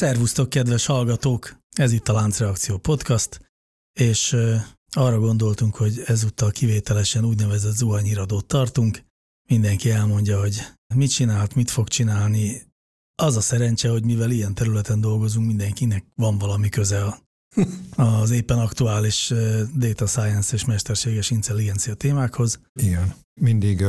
Szervusztok, kedves hallgatók! Ez itt a Láncreakció Podcast, és arra gondoltunk, hogy ezúttal kivételesen úgynevezett zuhanyhíradót tartunk. Mindenki elmondja, hogy mit csinált, mit fog csinálni. Az a szerencse, hogy mivel ilyen területen dolgozunk, mindenkinek van valami köze a, az éppen aktuális data science és mesterséges intelligencia témákhoz. Igen, mindig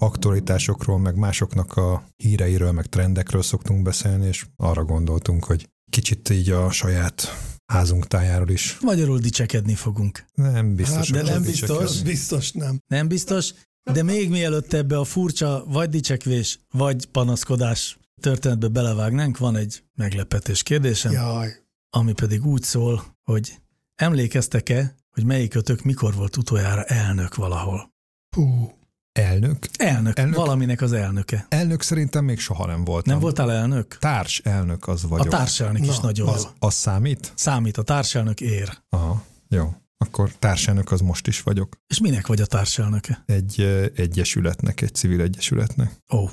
aktualitásokról, meg másoknak a híreiről, meg trendekről szoktunk beszélni, és arra gondoltunk, hogy kicsit így a saját házunk tájáról is. Magyarul dicsekedni fogunk. Nem biztos. Hát, de nem biztos. Biztos nem. Nem biztos, de még mielőtt ebbe a furcsa vagy dicsekvés, vagy panaszkodás történetbe belevágnánk, van egy meglepetés kérdésem, Jaj. ami pedig úgy szól, hogy emlékeztek-e, hogy melyikötök mikor volt utoljára elnök valahol? Hú. Elnök? Elnök, Elnök? valaminek az elnöke. Elnök szerintem még soha nem voltam. Nem voltál elnök? Társ elnök az A vagyok. társelnök is Na, nagyon az, jó. az számít? Számít, a társelnök ér. Aha, jó. Akkor társelnök az most is vagyok. És minek vagy a társelnöke? Egy egyesületnek, egy civil egyesületnek. Ó,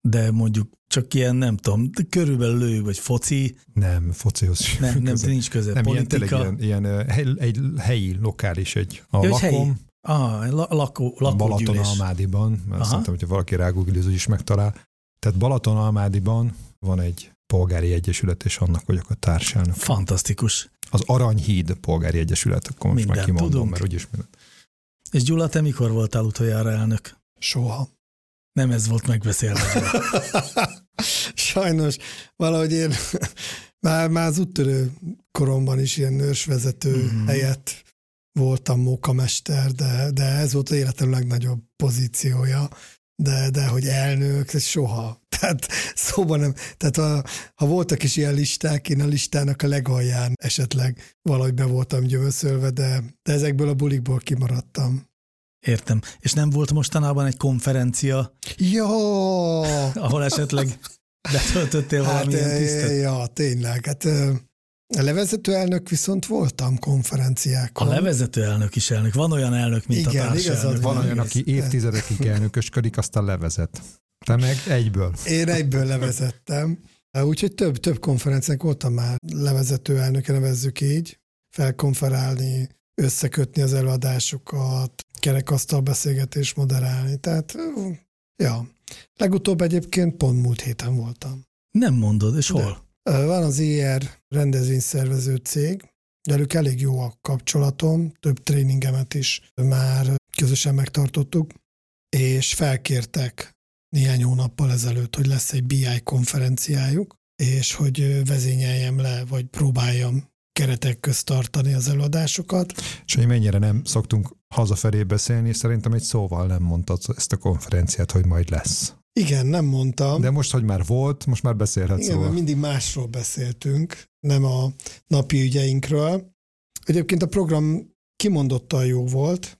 de mondjuk csak ilyen, nem tudom, körülbelül lőjük, vagy foci, Nem, focihoz sem nem, nem köze. nincs köze, Nem, ilyen, tényleg politika. ilyen, ilyen ö, hely, egy helyi, lokális, egy a Ja, hogy helyi. Ah, la, lakó, a lakógyűlés. Balatonalmádiban, mert Aha. szerintem, hogyha valaki rágoogliz, is megtalál. Tehát Balatonalmádiban van egy polgári egyesület, és annak vagyok a társelnök. Fantasztikus. Az Aranyhíd polgári egyesület, akkor most már Mindent kimondom, tudunk. mert úgyis minden. És Gyula, te mikor voltál utoljára elnök? Soha. Nem ez volt megbeszélve. Sajnos valahogy én már, már az úttörő koromban is ilyen nősvezető Mhm. mm-hmm. helyett voltam mókamester, de, de ez volt az életem legnagyobb pozíciója, de, de hogy elnök, ez soha. Tehát szóban nem. Tehát ha, ha voltak is ilyen listák, én a listának a legalján esetleg valahogy be voltam gyömöszölve, de, de ezekből a bulikból kimaradtam. Értem. És nem volt mostanában egy konferencia, Ja, ahol esetleg betöltöttél hát, valamilyen tisztet? ja, tényleg. Hát, a levezető elnök viszont voltam A konferenciákon. levezető elnök is elnök. Van olyan elnök, mint Igen, a társelnök. igazad Van van. olyan, aki évtizedekig elnökösködik, aztán levezet. Te meg egyből. Én egyből levezettem. Úgyhogy több, több konferencián voltam már levezető elnöke, nevezzük így, felkonferálni, összekötni az előadásokat, kerekasztal beszélgetés moderálni. Tehát, ja. Legutóbb egyébként pont múlt héten voltam. Nem mondod, és De. hol? Van az IR rendezvényszervező cég, velük elég jó a kapcsolatom, több tréningemet is már közösen megtartottuk, és felkértek néhány hónappal ezelőtt, hogy lesz egy BI konferenciájuk, és hogy vezényeljem le, vagy próbáljam keretek közt tartani az előadásokat. És hogy mennyire nem szoktunk hazafelé beszélni, szerintem egy szóval nem mondtad ezt a konferenciát, hogy majd lesz. Igen, nem mondtam. De most, hogy már volt, most már beszélhetsz Igen, szóval. mindig másról beszéltünk, nem a napi ügyeinkről. Egyébként a program kimondottan jó volt.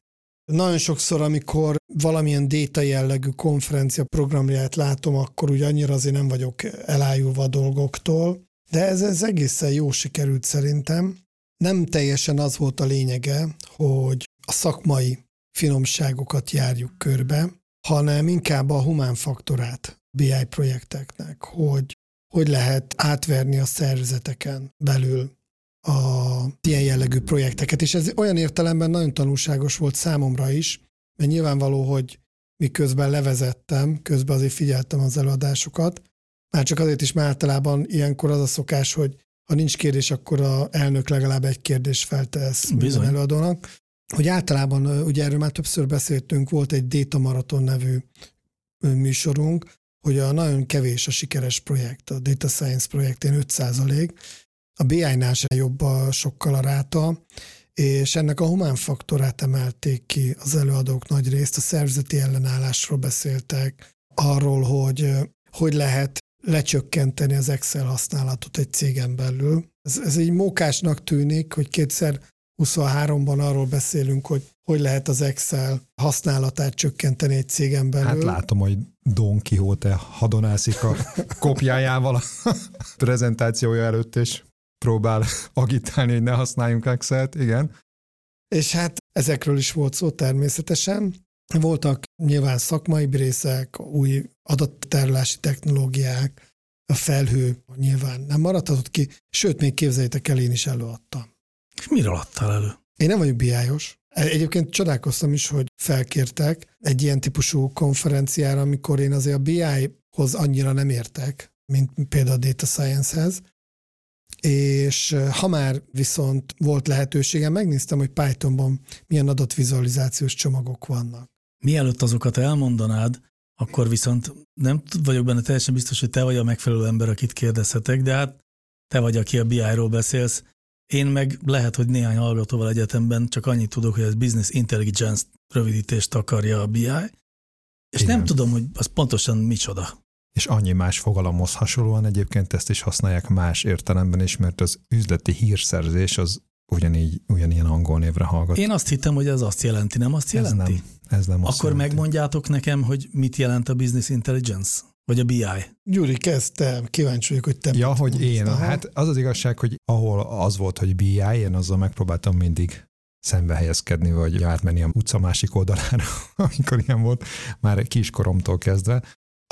Nagyon sokszor, amikor valamilyen déta jellegű konferencia programját látom, akkor úgy annyira azért nem vagyok elájulva a dolgoktól, de ez, ez egészen jó sikerült szerintem. Nem teljesen az volt a lényege, hogy a szakmai finomságokat járjuk körbe, hanem inkább a humán faktorát BI projekteknek, hogy hogy lehet átverni a szervezeteken belül a ilyen jellegű projekteket. És ez olyan értelemben nagyon tanulságos volt számomra is, mert nyilvánvaló, hogy miközben levezettem, közben azért figyeltem az előadásokat, már csak azért is, mert általában ilyenkor az a szokás, hogy ha nincs kérdés, akkor a elnök legalább egy kérdést feltesz minden Bizony. előadónak. Hogy általában, ugye erről már többször beszéltünk, volt egy Data Marathon nevű műsorunk, hogy a nagyon kevés a sikeres projekt, a Data Science projektén 5% a BI-nál sem jobb a, sokkal a ráta, és ennek a humán faktorát emelték ki az előadók nagy részt, a szervezeti ellenállásról beszéltek, arról, hogy hogy lehet lecsökkenteni az Excel használatot egy cégen belül. Ez, ez egy mókásnak tűnik, hogy kétszer 23-ban arról beszélünk, hogy hogy lehet az Excel használatát csökkenteni egy cégen belül. Hát látom, hogy Don Quixote hadonászik a kopjájával a prezentációja előtt, és próbál agitálni, hogy ne használjunk Excel-t, igen. És hát ezekről is volt szó természetesen. Voltak nyilván szakmai részek, új adattárlási technológiák, a felhő nyilván nem maradhatott ki, sőt, még képzeljétek el, én is előadtam. És miről adtál elő? Én nem vagyok biájos. Egyébként csodálkoztam is, hogy felkértek egy ilyen típusú konferenciára, amikor én azért a BI-hoz annyira nem értek, mint például a Data Science-hez. És ha már viszont volt lehetőségem, megnéztem, hogy Pythonban milyen adatvizualizációs csomagok vannak. Mielőtt azokat elmondanád, akkor viszont nem vagyok benne teljesen biztos, hogy te vagy a megfelelő ember, akit kérdezhetek, de hát te vagy, aki a BI-ról beszélsz. Én meg lehet, hogy néhány hallgatóval egyetemben csak annyit tudok, hogy ez Business Intelligence rövidítést akarja a BI, és Igen. nem tudom, hogy az pontosan micsoda. És annyi más fogalomhoz hasonlóan egyébként ezt is használják más értelemben is, mert az üzleti hírszerzés az ugyanígy, ugyanilyen angol névre hallgat. Én azt hittem, hogy ez azt jelenti, nem azt jelenti? Ez nem, ez nem azt Akkor jelenti. megmondjátok nekem, hogy mit jelent a Business Intelligence? Vagy a BI? Gyuri, kezdte, kíváncsi vagyok, hogy te Ja, hogy mondasz. én. Aha. Hát az az igazság, hogy ahol az volt, hogy BI, én azzal megpróbáltam mindig szembe helyezkedni, vagy átmenni a utca másik oldalára, amikor ilyen volt, már kiskoromtól kezdve.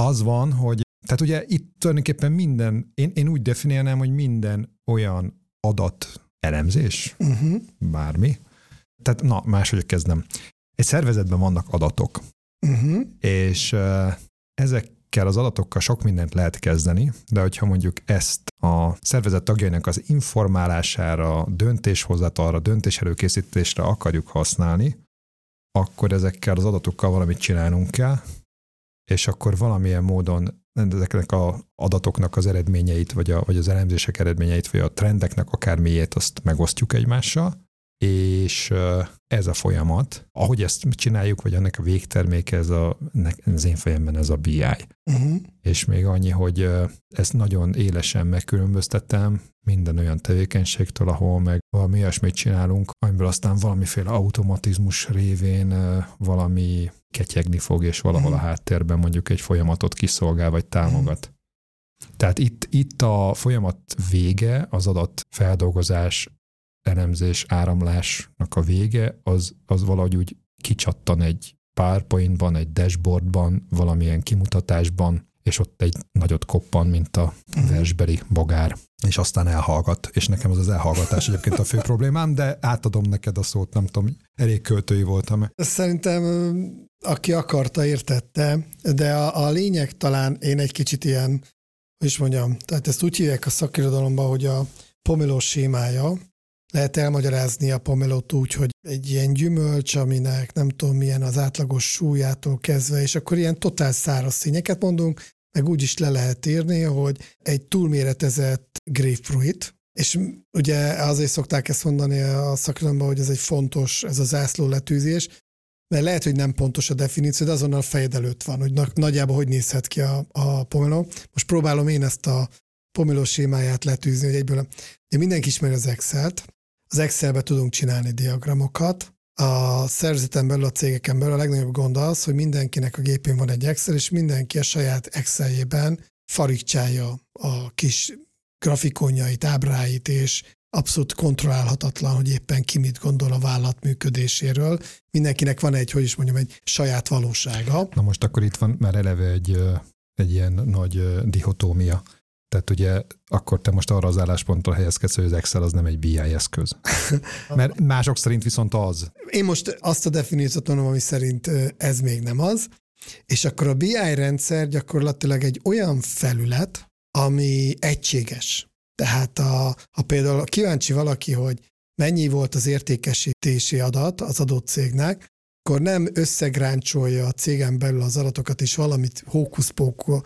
Az van, hogy tehát ugye itt tulajdonképpen minden, én, én úgy definiálnám, hogy minden olyan adat elemzés, Uh-huh. bármi. Tehát na, máshogy kezdem. Egy szervezetben vannak adatok, Uh-huh. és eh, ezekkel az adatokkal sok mindent lehet kezdeni, de hogyha mondjuk ezt a szervezet tagjainak az informálására, döntéshozatalra, döntéselőkészítésre akarjuk használni, akkor ezekkel az adatokkal valamit csinálnunk kell, és akkor valamilyen módon ezeknek az adatoknak az eredményeit, vagy, a, vagy az elemzések eredményeit, vagy a trendeknek akármilyét, azt megosztjuk egymással, és ez a folyamat, ahogy ezt csináljuk, vagy ennek a végterméke, ez a, az én fejemben ez a BI. Uh-huh. És még annyi, hogy ezt nagyon élesen megkülönböztetem minden olyan tevékenységtől, ahol meg valami olyasmit csinálunk, amiből aztán valamiféle automatizmus révén valami ketyegni fog, és valahol a Mhm. háttérben mondjuk egy folyamatot kiszolgál, vagy támogat. Tehát itt, itt a folyamat vége, az adat feldolgozás, elemzés, áramlásnak a vége, az, az valahogy úgy kicsattan egy PowerPointban, egy dashboardban, valamilyen kimutatásban, és ott egy nagyot koppan, mint a Mhm. versbeli bogár, és aztán elhallgat. És nekem az az elhallgatás egyébként a fő problémám, de átadom neked a szót, nem tudom, elég költői voltam. Szerintem aki akarta, értette, de a, a lényeg talán én egy kicsit ilyen, hogy is mondjam, tehát ezt úgy hívják a szakirodalomban, hogy a pomelo sémája, lehet elmagyarázni a pomelót úgy, hogy egy ilyen gyümölcs, aminek nem tudom milyen az átlagos súlyától kezdve, és akkor ilyen totál száraz színeket mondunk, meg úgy is le lehet írni, hogy egy túlméretezett grapefruit, és ugye azért szokták ezt mondani a szakirodalomban, hogy ez egy fontos, ez a zászló letűzés, mert lehet, hogy nem pontos a definíció, de azonnal fejed előtt van, hogy na- nagyjából hogy nézhet ki a, a pomelo. Most próbálom én ezt a pomelo sémáját letűzni, hogy egyből. De mindenki ismeri az Excel-t. Az Excelbe tudunk csinálni diagramokat. A szervezeten belül, a cégeken belül a legnagyobb gond az, hogy mindenkinek a gépén van egy Excel, és mindenki a saját Exceljében farigcsálja a kis grafikonjait, ábráit, és abszolút kontrollálhatatlan, hogy éppen ki mit gondol a vállalat működéséről. Mindenkinek van egy, hogy is mondjam, egy saját valósága. Na most akkor itt van már eleve egy, egy ilyen nagy dihotómia. Tehát ugye akkor te most arra az álláspontra helyezkedsz, hogy az Excel az nem egy BI eszköz. Mert mások szerint viszont az. Én most azt a definíciót mondom, ami szerint ez még nem az, és akkor a BI rendszer gyakorlatilag egy olyan felület, ami egységes. Tehát a, ha például kíváncsi valaki, hogy mennyi volt az értékesítési adat az adott cégnek, akkor nem összegráncsolja a cégen belül az adatokat, és valamit hókuszpókú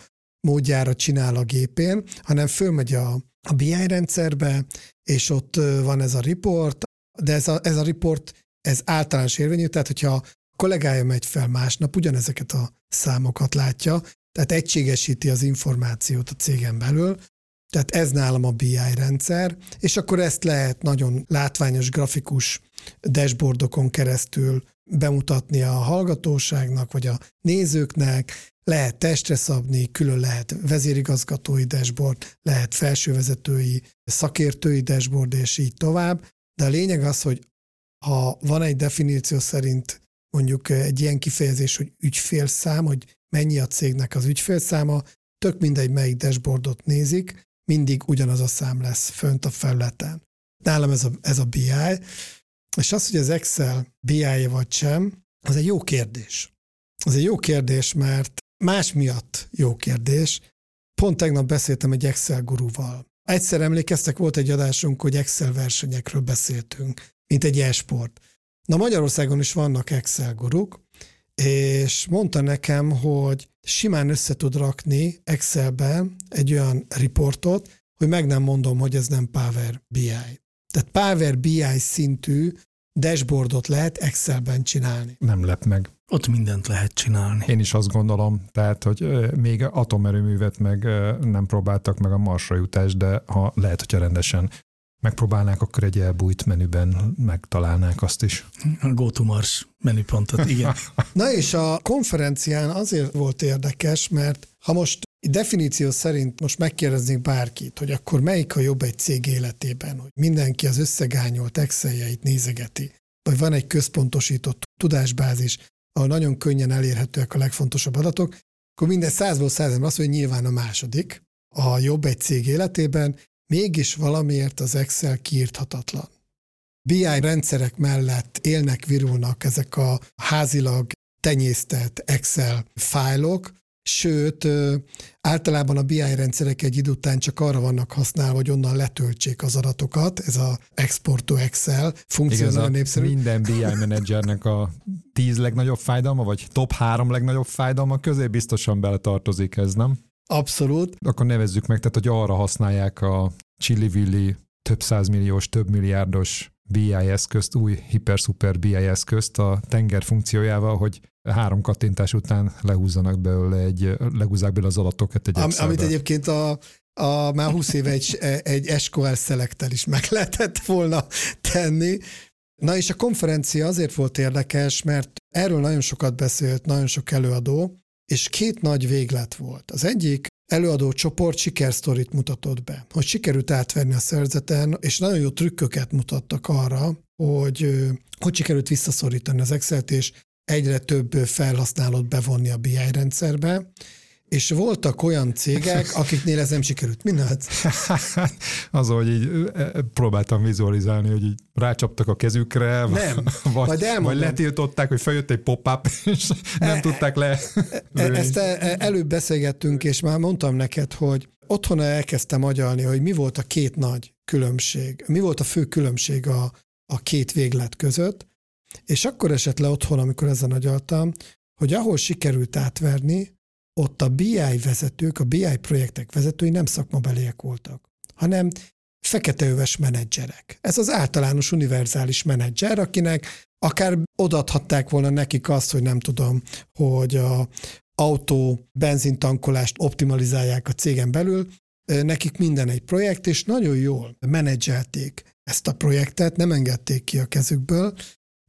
módjára csinál a gépén, hanem fölmegy a, a BI rendszerbe, és ott van ez a report, de ez a, ez a report, ez általános érvényű, tehát hogyha a kollégája megy fel másnap, ugyanezeket a számokat látja, tehát egységesíti az információt a cégen belül, tehát ez nálam a BI rendszer, és akkor ezt lehet nagyon látványos grafikus dashboardokon keresztül bemutatni a hallgatóságnak, vagy a nézőknek, lehet testre szabni, külön lehet vezérigazgatói dashboard, lehet felsővezetői, szakértői dashboard, és így tovább. De a lényeg az, hogy ha van egy definíció szerint mondjuk egy ilyen kifejezés, hogy ügyfélszám, hogy mennyi a cégnek az ügyfélszáma, tök mindegy, melyik dashboardot nézik, mindig ugyanaz a szám lesz fönt a felületen. Nálam ez a, ez a BI, és az, hogy az Excel BI-ja vagy sem, az egy jó kérdés. Az egy jó kérdés, mert más miatt jó kérdés. Pont tegnap beszéltem egy Excel guruval. Egyszer emlékeztek, volt egy adásunk, hogy Excel versenyekről beszéltünk, mint egy e-sport. Na Magyarországon is vannak Excel guruk, és mondta nekem, hogy simán össze tud rakni Excelbe egy olyan riportot, hogy meg nem mondom, hogy ez nem Power BI. Tehát Power BI szintű dashboardot lehet Excelben csinálni. Nem lep meg. Ott mindent lehet csinálni. Én is azt gondolom, tehát, hogy még atomerőművet meg nem próbáltak meg a marsra jutást, de ha lehet, hogyha rendesen megpróbálnák, akkor egy elbújt menüben megtalálnák azt is. A Go to Mars menüpontot, igen. Na és a konferencián azért volt érdekes, mert ha most definíció szerint most megkérdeznék bárkit, hogy akkor melyik a jobb egy cég életében, hogy mindenki az összegányolt Exceljeit nézegeti, vagy van egy központosított tudásbázis, ahol nagyon könnyen elérhetőek a legfontosabb adatok, akkor minden százból azt mondja, hogy nyilván a második, a jobb egy cég életében, mégis valamiért az Excel kiírthatatlan. BI rendszerek mellett élnek, virulnak ezek a házilag tenyésztett Excel fájlok, sőt, általában a BI rendszerek egy idő után csak arra vannak használva, hogy onnan letöltsék az adatokat, ez a export to Excel a népszerű. Minden BI menedzsernek a tíz legnagyobb fájdalma, vagy top három legnagyobb fájdalma közé biztosan beletartozik ez, nem? Abszolút. Akkor nevezzük meg, tehát hogy arra használják a Chili több százmilliós, több milliárdos BI eszközt, új hiper-szuper BI eszközt a tenger funkciójával, hogy három kattintás után lehúzzanak belőle egy, lehúzzák belőle az adatokat egy Am, Excelbe. amit egyébként a, a már 20 éve egy, egy SQL szelektel is meg lehetett volna tenni. Na és a konferencia azért volt érdekes, mert erről nagyon sokat beszélt, nagyon sok előadó, és két nagy véglet volt. Az egyik előadó csoport sikersztorit mutatott be, hogy sikerült átverni a szerzeten, és nagyon jó trükköket mutattak arra, hogy hogy sikerült visszaszorítani az Excel-t, és egyre több felhasználót bevonni a BI rendszerbe, és voltak olyan cégek, akiknél ez nem sikerült. Mi az, hogy így próbáltam vizualizálni, hogy így rácsaptak a kezükre, nem. vagy, Majd vagy letiltották, hogy feljött egy pop-up, és nem e, tudták le. E, ezt e, előbb beszélgettünk, és már mondtam neked, hogy otthon elkezdtem agyalni, hogy mi volt a két nagy különbség, mi volt a fő különbség a, a két véglet között, és akkor esett le otthon, amikor ezen agyaltam, hogy ahol sikerült átverni, ott a BI vezetők, a BI projektek vezetői nem szakmabeliek voltak, hanem feketeöves menedzserek. Ez az általános univerzális menedzser, akinek akár odaadhatták volna nekik azt, hogy nem tudom, hogy a autó benzintankolást optimalizálják a cégen belül, nekik minden egy projekt, és nagyon jól menedzselték ezt a projektet, nem engedték ki a kezükből.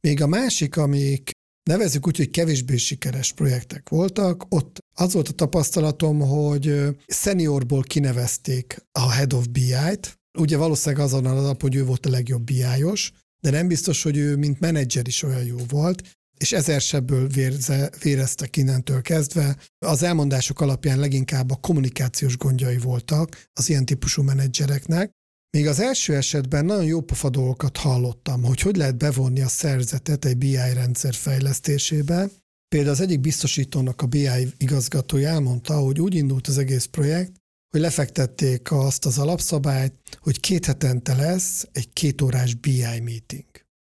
Még a másik, amik nevezzük úgy, hogy kevésbé sikeres projektek voltak, ott az volt a tapasztalatom, hogy seniorból kinevezték a Head of BI-t, ugye valószínűleg azon az alap, hogy ő volt a legjobb BI-os, de nem biztos, hogy ő mint menedzser is olyan jó volt, és ezer sebből vérze, véreztek innentől kezdve. Az elmondások alapján leginkább a kommunikációs gondjai voltak az ilyen típusú menedzsereknek, még az első esetben nagyon jó pofa dolgokat hallottam, hogy hogy lehet bevonni a szerzetet egy BI rendszer fejlesztésébe. Például az egyik biztosítónak a BI igazgatója elmondta, hogy úgy indult az egész projekt, hogy lefektették azt az alapszabályt, hogy két hetente lesz egy kétórás BI meeting.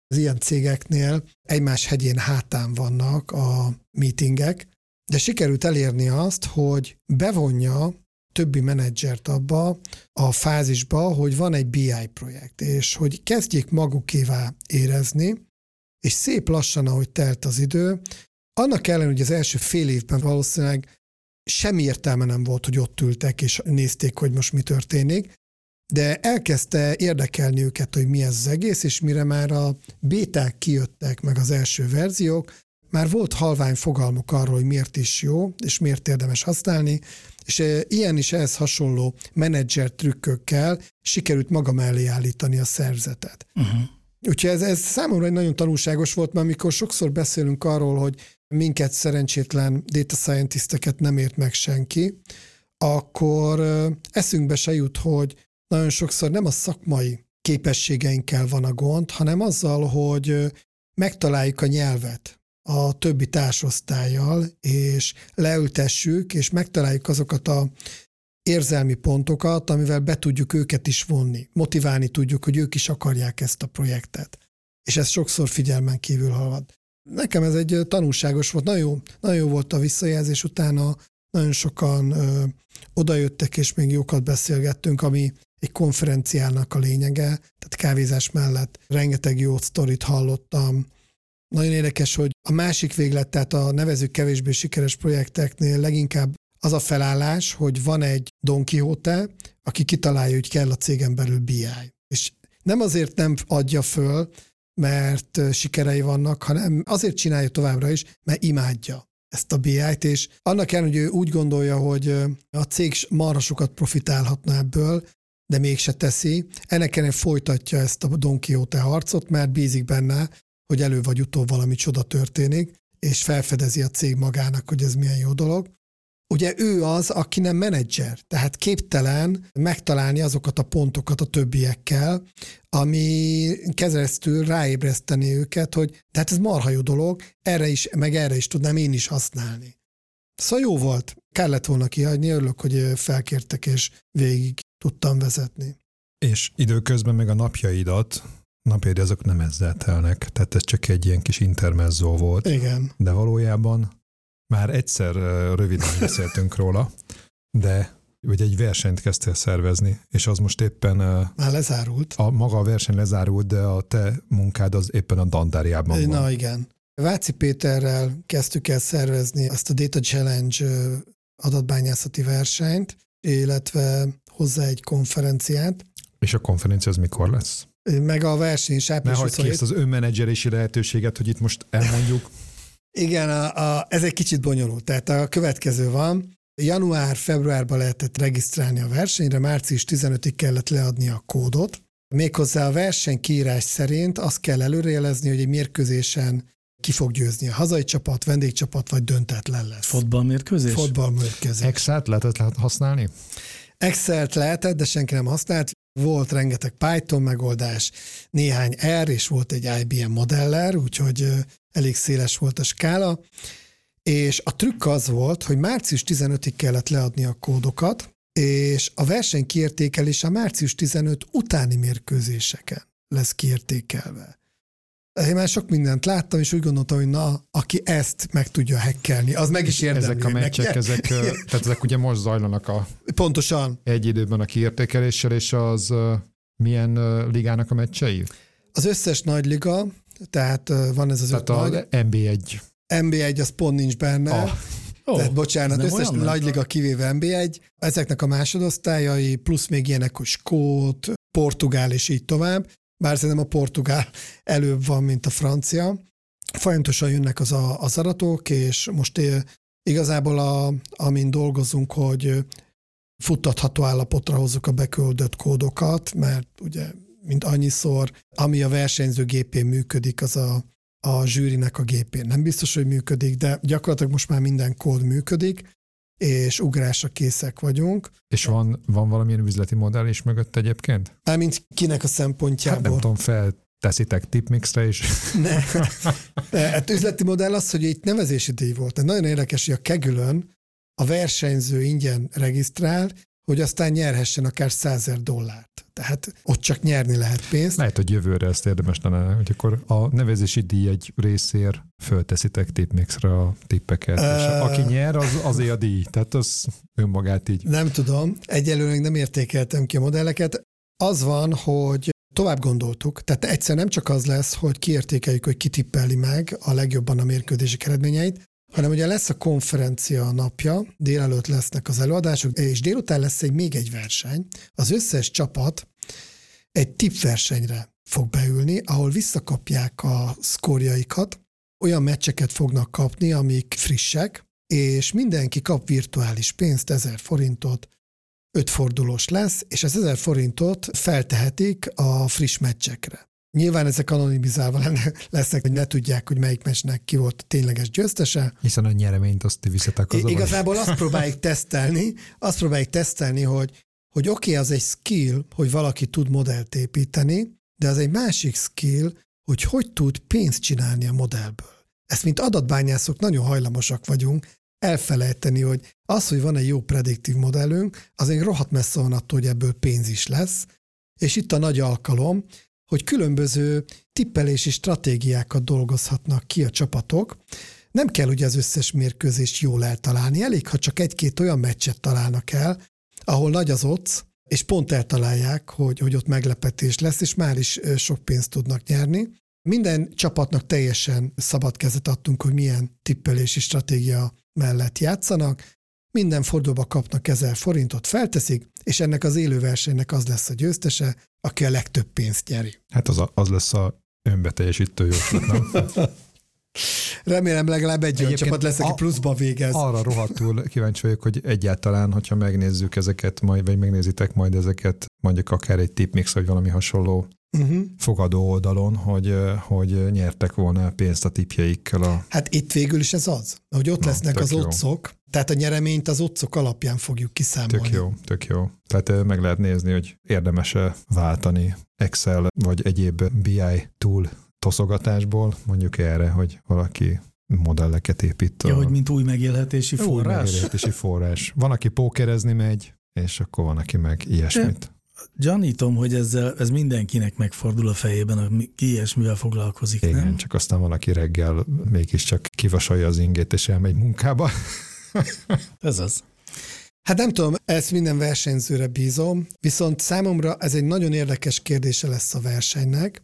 Az ilyen cégeknél egymás hegyén hátán vannak a meetingek, de sikerült elérni azt, hogy bevonja többi menedzsert abba a fázisba, hogy van egy BI projekt, és hogy kezdjék magukévá érezni, és szép lassan, ahogy telt az idő, annak ellenére, hogy az első fél évben valószínűleg semmi értelme nem volt, hogy ott ültek és nézték, hogy most mi történik, de elkezdte érdekelni őket, hogy mi ez az egész, és mire már a béták kijöttek, meg az első verziók, már volt halvány fogalmuk arról, hogy miért is jó, és miért érdemes használni, és eh, ilyen is ehhez hasonló menedzser trükkökkel sikerült maga mellé állítani a szervezetet. Uh-huh. Úgyhogy ez, ez számomra egy nagyon tanulságos volt, mert amikor sokszor beszélünk arról, hogy minket szerencsétlen data scientisteket nem ért meg senki, akkor eh, eszünkbe se jut, hogy nagyon sokszor nem a szakmai képességeinkkel van a gond, hanem azzal, hogy eh, megtaláljuk a nyelvet, a többi társosztályjal, és leültessük, és megtaláljuk azokat a érzelmi pontokat, amivel be tudjuk őket is vonni. Motiválni tudjuk, hogy ők is akarják ezt a projektet. És ez sokszor figyelmen kívül halad. Nekem ez egy tanulságos volt, nagyon jó, nagyon jó volt a visszajelzés, utána nagyon sokan ö, odajöttek, és még jókat beszélgettünk, ami egy konferenciának a lényege, tehát kávézás mellett rengeteg jó sztorit hallottam, nagyon érdekes, hogy a másik véglet, tehát a nevezük kevésbé sikeres projekteknél leginkább az a felállás, hogy van egy Don Quixote, aki kitalálja, hogy kell a cégen belül BI. És nem azért nem adja föl, mert sikerei vannak, hanem azért csinálja továbbra is, mert imádja ezt a BI-t, és annak ellenére, hogy ő úgy gondolja, hogy a cég marha sokat profitálhatna ebből, de mégse teszi. Ennek ellenére folytatja ezt a Don Quixote harcot, mert bízik benne, hogy elő vagy utóbb valami csoda történik, és felfedezi a cég magának, hogy ez milyen jó dolog. Ugye ő az, aki nem menedzser, tehát képtelen megtalálni azokat a pontokat a többiekkel, ami keresztül ráébreszteni őket, hogy de hát ez marha jó dolog, erre is, meg erre is tudnám én is használni. Szóval jó volt, kellett volna kihagyni, örülök, hogy felkértek, és végig tudtam vezetni. És időközben meg a napjaidat napjai azok nem ezzel telnek, tehát ez csak egy ilyen kis intermezzó volt. Igen. De valójában már egyszer röviden beszéltünk róla, de hogy egy versenyt kezdtél szervezni, és az most éppen... Már lezárult. A, maga a verseny lezárult, de a te munkád az éppen a Dandáriában van. Na igen. Váci Péterrel kezdtük el szervezni azt a Data Challenge adatbányászati versenyt, illetve hozzá egy konferenciát. És a konferencia az mikor lesz? Meg a verseny is április Ne hagyd ki ezt az önmenedzserési lehetőséget, hogy itt most elmondjuk. Igen, a, a, ez egy kicsit bonyolult. Tehát a következő van, január-februárban lehetett regisztrálni a versenyre, március 15-ig kellett leadni a kódot. Méghozzá a verseny kiírás szerint azt kell előrejelezni, hogy egy mérkőzésen ki fog győzni a hazai csapat, vendégcsapat vagy döntetlen lesz. Fotballmérkőzés? Fotballmérkőzés. Excel-t lehetett használni? Excel-t lehetett, de senki nem használt. Volt rengeteg Python megoldás, néhány R, és volt egy IBM modeller, úgyhogy elég széles volt a skála. És a trükk az volt, hogy március 15-ig kellett leadni a kódokat, és a verseny kiértékelése a március 15 utáni mérkőzéseken lesz kiértékelve. Én már sok mindent láttam, és úgy gondoltam, hogy na, aki ezt meg tudja hekkelni, az meg is érdemli. Ezek a meccsek, ezek, tehát ezek ugye most zajlanak a... Pontosan. Egy időben a kiértékeléssel, és az milyen ligának a meccsei? Az összes nagy liga, tehát van ez az tehát öt a nagy... NB1. NB1 az pont nincs benne. Ah. Oh, Tehát bocsánat, összes nagy liga kivéve NB1, ezeknek a másodosztályai, plusz még ilyenek, hogy Skót, Portugál és így tovább bár szerintem a portugál előbb van, mint a francia. Folyamatosan jönnek az, a, az adatok, és most igazából a, amin dolgozunk, hogy futtatható állapotra hozzuk a beküldött kódokat, mert ugye, mint annyiszor, ami a versenyző gépén működik, az a, a zsűrinek a gépén nem biztos, hogy működik, de gyakorlatilag most már minden kód működik, és ugrásra készek vagyunk. És van, van valamilyen üzleti modell is mögött egyébként? Mármint kinek a szempontjából? Hát nem tudom, fel teszitek tipmixre is. Ne. Hát üzleti modell az, hogy itt nevezési díj volt. Tehát nagyon érdekes, hogy a kegülön a versenyző ingyen regisztrál, hogy aztán nyerhessen akár százer dollárt. Tehát ott csak nyerni lehet pénzt. Lehet, hogy jövőre ezt érdemes lenne, hogy akkor a nevezési díj egy részér fölteszitek tipmixre a tippeket, uh, és aki nyer, az azért a díj. Tehát az önmagát így. Nem tudom, egyelőre nem értékeltem ki a modelleket. Az van, hogy tovább gondoltuk, tehát egyszer nem csak az lesz, hogy kiértékeljük, hogy kitippeli meg a legjobban a mérkőzések eredményeit, hanem ugye lesz a konferencia napja, délelőtt lesznek az előadások, és délután lesz egy még egy verseny. Az összes csapat egy tippversenyre fog beülni, ahol visszakapják a szkorjaikat, olyan meccseket fognak kapni, amik frissek, és mindenki kap virtuális pénzt, 1000 forintot, öt fordulós lesz, és az 1000 forintot feltehetik a friss meccsekre. Nyilván ezek anonimizálva lesznek, hogy ne tudják, hogy melyik meccsnek ki volt a tényleges győztese. Hiszen a nyereményt azt viszetek az Igazából azt próbáljuk tesztelni, azt próbáljuk tesztelni, hogy, hogy oké, okay, az egy skill, hogy valaki tud modellt építeni, de az egy másik skill, hogy hogy tud pénzt csinálni a modellből. Ezt, mint adatbányászok nagyon hajlamosak vagyunk elfelejteni, hogy az, hogy van egy jó prediktív modellünk, az egy rohadt messze van attól, hogy ebből pénz is lesz, és itt a nagy alkalom, hogy különböző tippelési stratégiákat dolgozhatnak ki a csapatok. Nem kell ugye az összes mérkőzést jól eltalálni, elég, ha csak egy-két olyan meccset találnak el, ahol nagy az ott, és pont eltalálják, hogy, hogy ott meglepetés lesz, és már is sok pénzt tudnak nyerni. Minden csapatnak teljesen szabad kezet adtunk, hogy milyen tippelési stratégia mellett játszanak, minden fordulóba kapnak 1000 forintot, felteszik, és ennek az élő versenynek az lesz a győztese, aki a legtöbb pénzt nyeri. Hát az, a, az lesz a önbeteljesítő jóslat, nem? Remélem legalább egy olyan csapat lesz, aki pluszba végez. Arra rohadtul kíváncsi vagyok, hogy egyáltalán, hogyha megnézzük ezeket majd, vagy megnézitek majd ezeket, mondjuk akár egy tipmix, vagy valami hasonló uh-huh. fogadó oldalon, hogy, hogy nyertek volna pénzt a tipjeikkel. A... Hát itt végül is ez az, hogy ott Na, lesznek az otcok, tehát a nyereményt az otcok alapján fogjuk kiszámolni. Tök jó, tök jó. Tehát meg lehet nézni, hogy érdemese váltani Excel vagy egyéb BI tool toszogatásból mondjuk erre, hogy valaki modelleket épít. Ja, a... hogy mint új megélhetési forrás. Új megélhetési forrás. Van, aki pókerezni megy, és akkor van, aki meg ilyesmit. De gyanítom, hogy ezzel, ez mindenkinek megfordul a fejében, ki ilyesmivel foglalkozik, Igen, nem? csak aztán van, aki reggel mégiscsak kivasalja az ingét, és elmegy munkába. ez az. Hát nem tudom, ezt minden versenyzőre bízom, viszont számomra ez egy nagyon érdekes kérdése lesz a versenynek,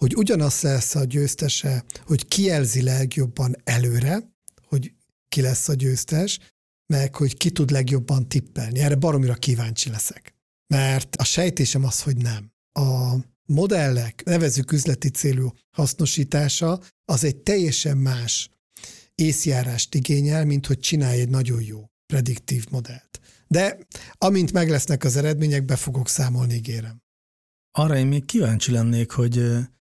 hogy ugyanaz lesz a győztese, hogy ki jelzi legjobban előre, hogy ki lesz a győztes, meg hogy ki tud legjobban tippelni. Erre baromira kíváncsi leszek. Mert a sejtésem az, hogy nem. A modellek, nevezük üzleti célú hasznosítása, az egy teljesen más észjárást igényel, mint hogy csinálj egy nagyon jó prediktív modellt. De amint meg lesznek az eredmények, be fogok számolni, ígérem. Arra én még kíváncsi lennék, hogy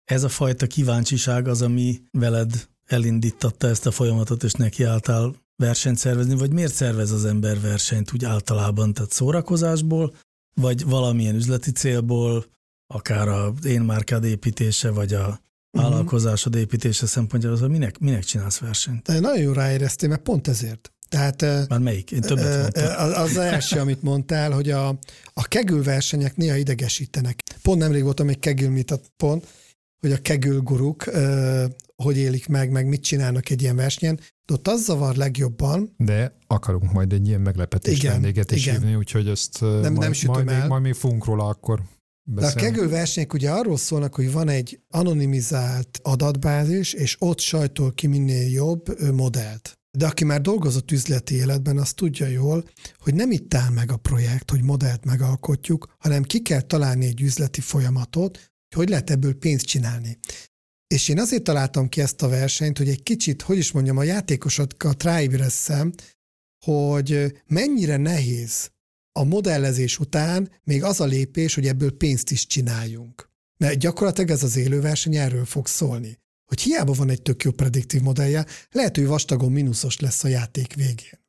ez a fajta kíváncsiság az, ami veled elindítatta ezt a folyamatot, és nekiálltál versenyt szervezni, vagy miért szervez az ember versenyt úgy általában, tehát szórakozásból, vagy valamilyen üzleti célból, akár az én márkád építése, vagy a. vállalkozásod építése szempontjából, hogy minek, minek csinálsz versenyt? De nagyon jó ráéreztél, mert pont ezért. Tehát, Már melyik? Én többet mondtam. Az első, amit mondtál, hogy a, a kegül versenyek néha idegesítenek. Pont nemrég voltam egy kegül meetup pont, hogy a kegül guruk hogy élik meg, meg mit csinálnak egy ilyen versenyen, de ott az zavar legjobban. De akarunk majd egy ilyen meglepetés igen, vendéget is igen. hívni, úgyhogy ezt nem, majd, nem majd, még, majd még fogunk róla akkor beszélni. De a kegül versenyek ugye arról szólnak, hogy van egy anonimizált adatbázis, és ott sajtol ki minél jobb modellt. De aki már dolgozott üzleti életben, az tudja jól, hogy nem itt áll meg a projekt, hogy modellt megalkotjuk, hanem ki kell találni egy üzleti folyamatot, hogy hogy lehet ebből pénzt csinálni. És én azért találtam ki ezt a versenyt, hogy egy kicsit, hogy is mondjam, a játékosokat ráébresszem, hogy mennyire nehéz a modellezés után még az a lépés, hogy ebből pénzt is csináljunk. Mert gyakorlatilag ez az élő verseny erről fog szólni. Hogy hiába van egy tök jó prediktív modellje, lehet, hogy vastagon mínuszos lesz a játék végén.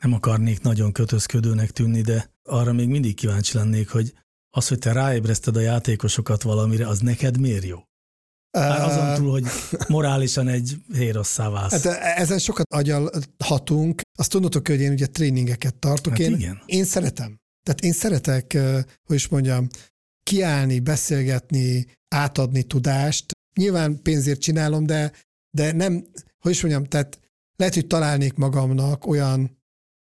Nem akarnék nagyon kötözködőnek tűnni, de arra még mindig kíváncsi lennék, hogy az, hogy te ráébreszted a játékosokat valamire, az neked miért jó? Hát azon túl, hogy morálisan egy hérosszá válsz. Hát ezen sokat agyalhatunk. Azt tudnotok, hogy én ugye tréningeket tartok. Hát én, igen. én szeretem. Tehát én szeretek, hogy is mondjam, kiállni, beszélgetni, átadni tudást. Nyilván pénzért csinálom, de, de nem, hogy is mondjam, tehát lehet, hogy találnék magamnak olyan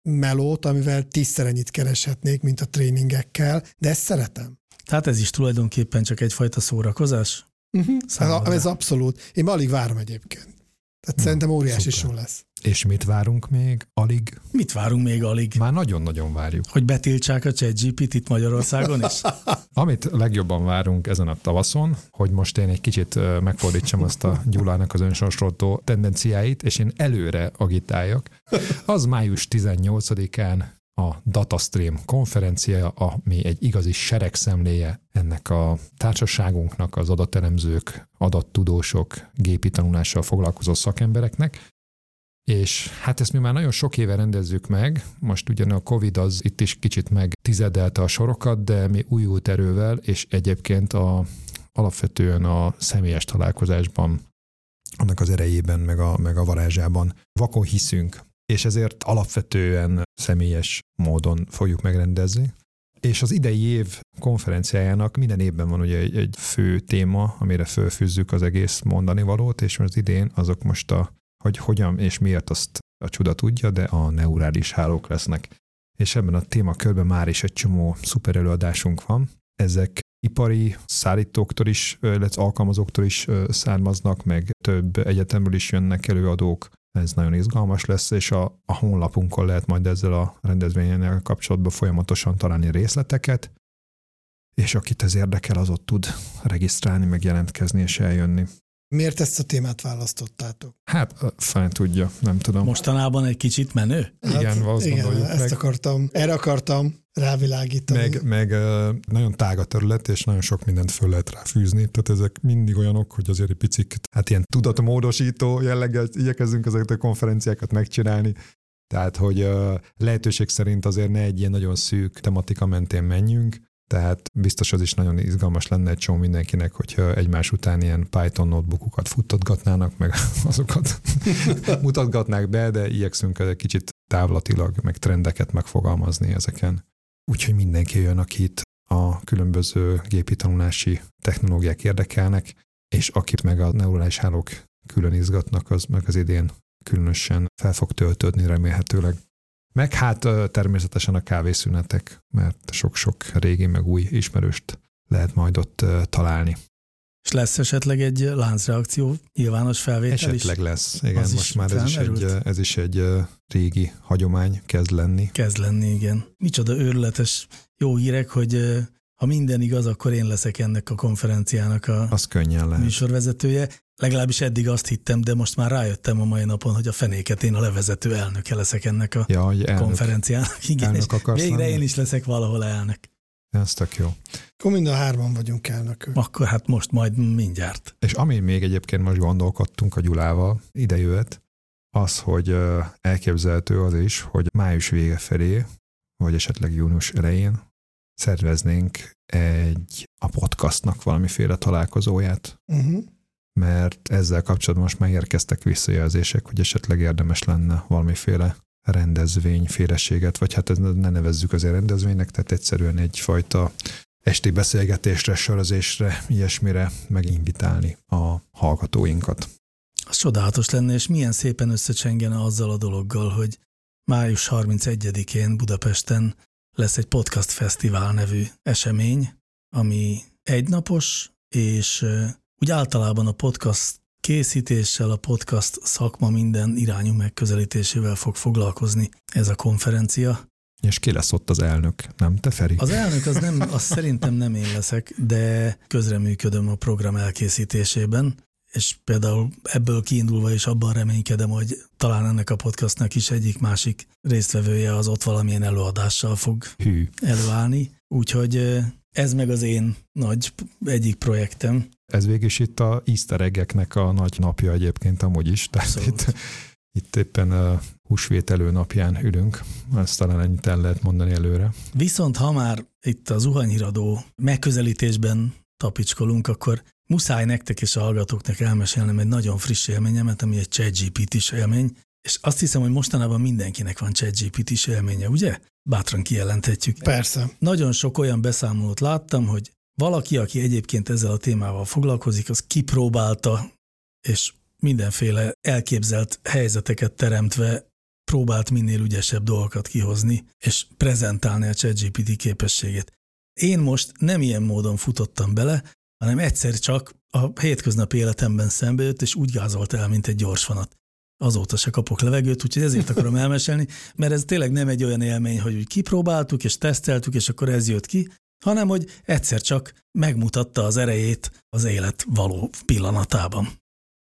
melót, amivel tízszer ennyit kereshetnék, mint a tréningekkel, de ezt szeretem. Tehát ez is tulajdonképpen csak egyfajta szórakozás? Uh-huh. Ez, ez abszolút. Én alig várom egyébként. Tehát uh, szerintem óriási szuper. show lesz. És mit várunk még? Alig? Mit várunk még alig? Már nagyon-nagyon várjuk. Hogy betiltsák a ChatGPT-t Magyarországon is? Amit legjobban várunk ezen a tavaszon, hogy most én egy kicsit megfordítsam azt a Gyulának az önsorsoltó tendenciáit, és én előre agitáljak, az május 18-án a DataStream konferencia, ami egy igazi seregszemléje ennek a társaságunknak, az adatelemzők, adattudósok, gépi tanulással foglalkozó szakembereknek, és hát ezt mi már nagyon sok éve rendezzük meg, most ugyan a Covid az itt is kicsit meg tizedelte a sorokat, de mi újult erővel, és egyébként a, alapvetően a személyes találkozásban, annak az erejében, meg a, meg a varázsában vakon hiszünk, és ezért alapvetően személyes módon fogjuk megrendezni. És az idei év konferenciájának minden évben van ugye egy, egy fő téma, amire fölfűzzük az egész mondani valót, és az idén azok most a hogy hogyan és miért azt a csuda tudja, de a neurális hálók lesznek. És ebben a témakörben már is egy csomó szuper előadásunk van. Ezek ipari szállítóktól is, illetve alkalmazóktól is származnak, meg több egyetemről is jönnek előadók. Ez nagyon izgalmas lesz, és a, a honlapunkon lehet majd ezzel a rendezvényen kapcsolatban folyamatosan találni részleteket, és akit ez érdekel, az ott tud regisztrálni, meg jelentkezni és eljönni. Miért ezt a témát választottátok? Hát, fájn tudja, nem tudom. Mostanában egy kicsit menő? Igen, hát, azt igen, gondoljuk ezt meg. akartam, erre akartam rávilágítani. Meg, meg nagyon tág a terület, és nagyon sok mindent föl lehet rá tehát ezek mindig olyanok, hogy azért egy picit, hát ilyen tudatmódosító jelleggel igyekezzünk ezeket a konferenciákat megcsinálni, tehát, hogy lehetőség szerint azért ne egy ilyen nagyon szűk tematika mentén menjünk, tehát biztos az is nagyon izgalmas lenne egy csomó mindenkinek, hogyha egymás után ilyen Python notebookokat futtatgatnának, meg azokat mutatgatnák be, de igyekszünk egy kicsit távlatilag, meg trendeket megfogalmazni ezeken. Úgyhogy mindenki jön, akit a különböző gépi tanulási technológiák érdekelnek, és akit meg a neurális hálók külön izgatnak, az meg az idén különösen fel fog töltődni remélhetőleg. Meg hát természetesen a kávészünetek, mert sok-sok régi meg új ismerőst lehet majd ott találni. És lesz esetleg egy láncreakció, nyilvános felvétel Esetleg is? lesz, igen, Az most már ez is, egy, ez is egy régi hagyomány, kezd lenni. Kezd lenni, igen. Micsoda őrületes jó hírek, hogy ha minden igaz, akkor én leszek ennek a konferenciának a az könnyen lehet. műsorvezetője. Legalábbis eddig azt hittem, de most már rájöttem a mai napon, hogy a fenéket én a levezető elnöke leszek ennek a ja, elnök, konferenciának. Igen, elnök és végre lenni? én is leszek valahol elnök. Ez tök jó. Akkor mind a hárman vagyunk elnökök. Akkor hát most majd mindjárt. És ami még egyébként most gondolkodtunk a Gyulával, ide jöhet, az, hogy elképzelhető az is, hogy május vége felé, vagy esetleg június elején szerveznénk egy a podcastnak valamiféle találkozóját. Uh-huh mert ezzel kapcsolatban most már érkeztek visszajelzések, hogy esetleg érdemes lenne valamiféle rendezvényféleséget, vagy hát ne nevezzük azért rendezvénynek, tehát egyszerűen egyfajta esti beszélgetésre, sorozésre, ilyesmire meginvitálni a hallgatóinkat. Az csodálatos lenne, és milyen szépen összecsengene azzal a dologgal, hogy május 31-én Budapesten lesz egy podcast fesztivál nevű esemény, ami egynapos, és úgy általában a podcast készítéssel, a podcast szakma minden irányú megközelítésével fog foglalkozni ez a konferencia. És ki lesz ott az elnök, nem te, Feri? Az elnök az nem, az szerintem nem én leszek, de közreműködöm a program elkészítésében, és például ebből kiindulva is abban reménykedem, hogy talán ennek a podcastnak is egyik másik résztvevője az ott valamilyen előadással fog Hű. előállni. Úgyhogy ez meg az én nagy egyik projektem. Ez végig is itt a easter egg a nagy napja egyébként amúgy is, tehát itt, itt éppen a húsvételő napján ülünk, ezt talán ennyit el lehet mondani előre. Viszont ha már itt az zuhanyhíradó megközelítésben tapicskolunk, akkor muszáj nektek és a hallgatóknak elmesélnem egy nagyon friss élményemet, ami egy ChatGPT-s élmény, és azt hiszem, hogy mostanában mindenkinek van ChatGPT-s élménye, ugye? Bátran kijelenthetjük. Persze. Nagyon sok olyan beszámolót láttam, hogy valaki, aki egyébként ezzel a témával foglalkozik, az kipróbálta, és mindenféle elképzelt helyzeteket teremtve próbált minél ügyesebb dolgokat kihozni, és prezentálni a ChatGPT képességét. Én most nem ilyen módon futottam bele, hanem egyszer csak a hétköznapi életemben szembe jött, és úgy gázolt el, mint egy gyorsvanat. azóta se kapok levegőt, úgyhogy ezért akarom elmesélni, mert ez tényleg nem egy olyan élmény, hogy úgy kipróbáltuk és teszteltük, és akkor ez jött ki, hanem hogy egyszer csak megmutatta az erejét az élet való pillanatában.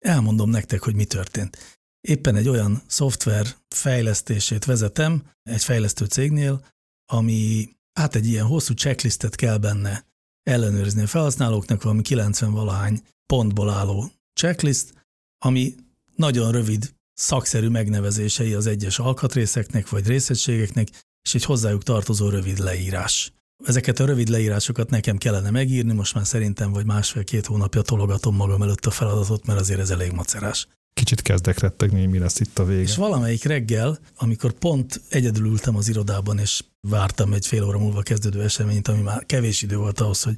Elmondom nektek, hogy mi történt. Éppen egy olyan szoftver fejlesztését vezetem egy fejlesztő cégnél, ami hát egy ilyen hosszú checklistet kell benne ellenőrizni a felhasználóknak, valami 90-valahány pontból álló checklist, ami nagyon rövid szakszerű megnevezései az egyes alkatrészeknek vagy részegységeknek, és egy hozzájuk tartozó rövid leírás. Ezeket a rövid leírásokat nekem kellene megírni, most már szerintem vagy másfél-két hónapja tologatom magam előtt a feladatot, mert azért ez elég macerás. Kicsit kezdek rettegni, mi lesz itt a vége. És valamelyik reggel, amikor pont egyedül ültem az irodában, és vártam egy fél óra múlva kezdődő eseményt, ami már kevés idő volt ahhoz, hogy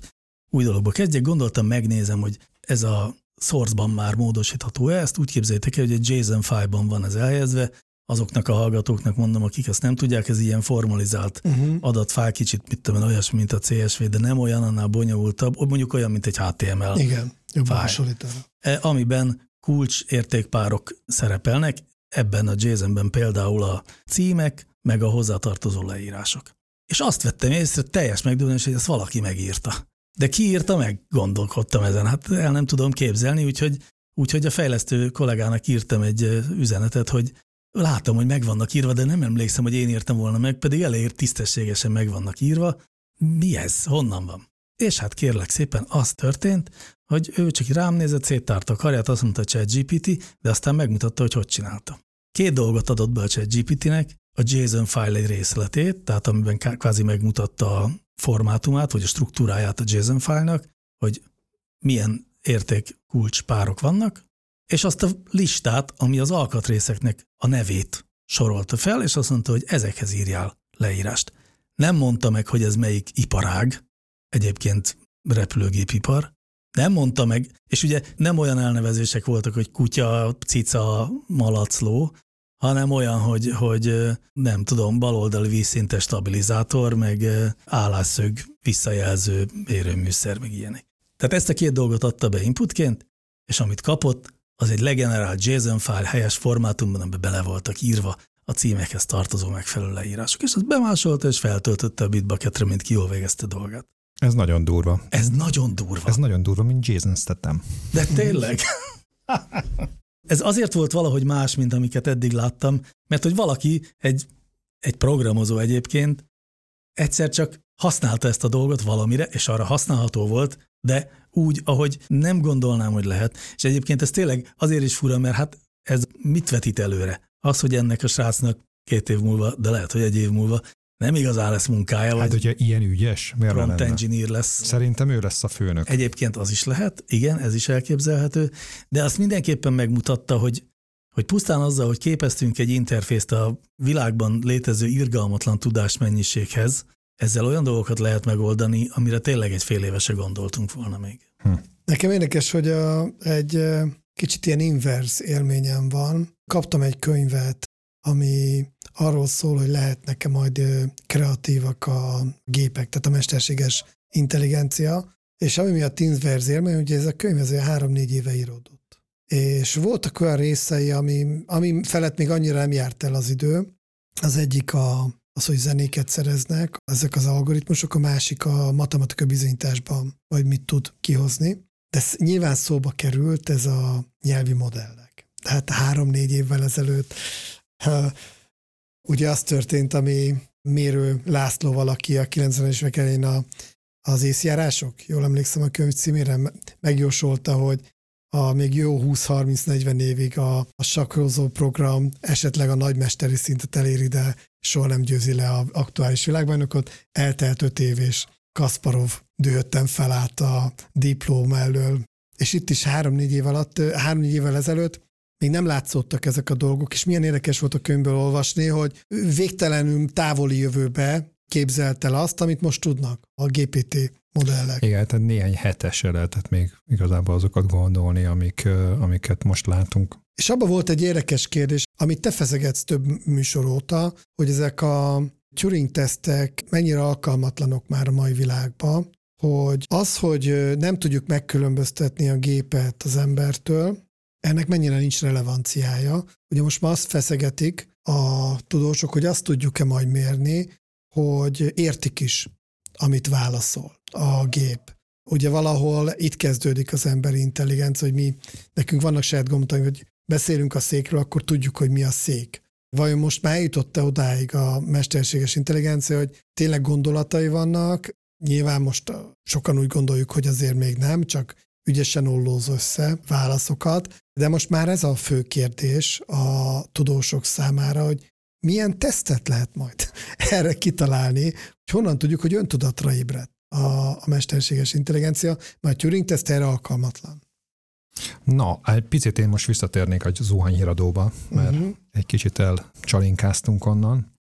új dologba kezdjek, gondoltam, megnézem, hogy ez a source-ban már módosítható -e. Ezt úgy képzeljétek el, hogy egy JSON file-ban van ez elhelyezve, azoknak a hallgatóknak mondom, akik ezt nem tudják, ez ilyen formalizált uh-huh. adatfáj, kicsit, mit tudom, olyasmi, mint a CSV, de nem olyan, annál bonyolultabb, mondjuk olyan, mint egy HTML Igen, jobban hasonlít e, Amiben kulcs értékpárok szerepelnek, ebben a JSON-ben például a címek, meg a hozzátartozó leírások. És azt vettem észre, teljes megdőlés, hogy ezt valaki megírta. De ki írta meg? Gondolkodtam ezen. Hát el nem tudom képzelni, úgyhogy, úgyhogy a fejlesztő kollégának írtam egy üzenetet, hogy látom, hogy meg vannak írva, de nem emlékszem, hogy én írtam volna meg, pedig elég tisztességesen meg vannak írva. Mi ez? Honnan van? És hát kérlek szépen, az történt, hogy ő csak rám nézett, széttárta a karját, azt mondta a GPT, de aztán megmutatta, hogy hogy csinálta. Két dolgot adott be a GPT-nek, a JSON file egy részletét, tehát amiben kvázi megmutatta a formátumát, vagy a struktúráját a JSON file-nak, hogy milyen érték kulcs párok vannak, és azt a listát, ami az alkatrészeknek a nevét sorolta fel, és azt mondta, hogy ezekhez írjál leírást. Nem mondta meg, hogy ez melyik iparág, egyébként repülőgépipar, nem mondta meg, és ugye nem olyan elnevezések voltak, hogy kutya, cica, malacló, hanem olyan, hogy, hogy nem tudom, baloldali vízszintes stabilizátor, meg állásszög visszajelző érőműszer, meg ilyenek. Tehát ezt a két dolgot adta be inputként, és amit kapott, az egy legenerált JSON file helyes formátumban, amiben bele voltak írva a címekhez tartozó megfelelő leírások, és azt bemásolta és feltöltötte a bitbucketre, mint ki jól végezte dolgát. Ez nagyon durva. Ez nagyon durva. Ez nagyon durva, mint Jason Statham. De tényleg. Ez azért volt valahogy más, mint amiket eddig láttam, mert hogy valaki, egy, egy programozó egyébként, egyszer csak használta ezt a dolgot valamire, és arra használható volt, de úgy, ahogy nem gondolnám, hogy lehet. És egyébként ez tényleg azért is fura, mert hát ez mit vetít előre? Az, hogy ennek a srácnak két év múlva, de lehet, hogy egy év múlva nem igazán lesz munkája. Hát, hogyha ilyen ügyes, miért prompt engineer lesz. Szerintem ő lesz a főnök. Egyébként az is lehet, igen, ez is elképzelhető, de azt mindenképpen megmutatta, hogy hogy pusztán azzal, hogy képeztünk egy interfészt a világban létező irgalmatlan tudásmennyiséghez, ezzel olyan dolgokat lehet megoldani, amire tényleg egy fél évese gondoltunk volna még. Hm. Nekem érdekes, hogy a, egy kicsit ilyen inverse élményem van. Kaptam egy könyvet, ami arról szól, hogy lehetnek-e majd kreatívak a gépek, tehát a mesterséges intelligencia, és ami miatt inverse élmény, ugye ez a könyv ez három-négy éve íródott. És voltak olyan részei, ami, ami felett még annyira nem járt el az idő. Az egyik a az, hogy zenéket szereznek, ezek az algoritmusok, a másik a matematika bizonyításban, vagy mit tud kihozni. De nyilván szóba került ez a nyelvi modellek. Tehát három-négy évvel ezelőtt ugye az történt, ami Mérő László valaki a 90-es évek elején a, az észjárások, jól emlékszem a könyv címére, megjósolta, hogy a még jó 20-30-40 évig a, a sakrozó program esetleg a nagymesteri szintet eléri, de soha nem győzi le a aktuális világbajnokot. Eltelt öt év, és Kasparov dühötten felállt a diploma elől. És itt is három-négy év alatt, három-négy évvel ezelőtt még nem látszottak ezek a dolgok, és milyen érdekes volt a könyvből olvasni, hogy végtelenül távoli jövőbe képzelt el azt, amit most tudnak a GPT modellek. Igen, tehát néhány hetesre lehetett még igazából azokat gondolni, amik, amiket most látunk. És abban volt egy érdekes kérdés, amit te feszegetsz több műsor óta, hogy ezek a Turing-tesztek mennyire alkalmatlanok már a mai világban, hogy az, hogy nem tudjuk megkülönböztetni a gépet az embertől, ennek mennyire nincs relevanciája. Ugye most már azt feszegetik a tudósok, hogy azt tudjuk-e majd mérni, hogy értik is, amit válaszol a gép. Ugye valahol itt kezdődik az emberi intelligencia, hogy mi, nekünk vannak saját gondolatok, hogy beszélünk a székről, akkor tudjuk, hogy mi a szék. Vajon most már eljutott-e odáig a mesterséges intelligencia, hogy tényleg gondolatai vannak, nyilván most sokan úgy gondoljuk, hogy azért még nem, csak ügyesen ollóz össze válaszokat, de most már ez a fő kérdés a tudósok számára, hogy milyen tesztet lehet majd erre kitalálni, hogy honnan tudjuk, hogy öntudatra ébredt a, a mesterséges intelligencia, mert a Turing teszt erre alkalmatlan. Na, egy picit én most visszatérnék a zuhanyhíradóba, mert uh-huh. egy kicsit elcsalinkáztunk onnan,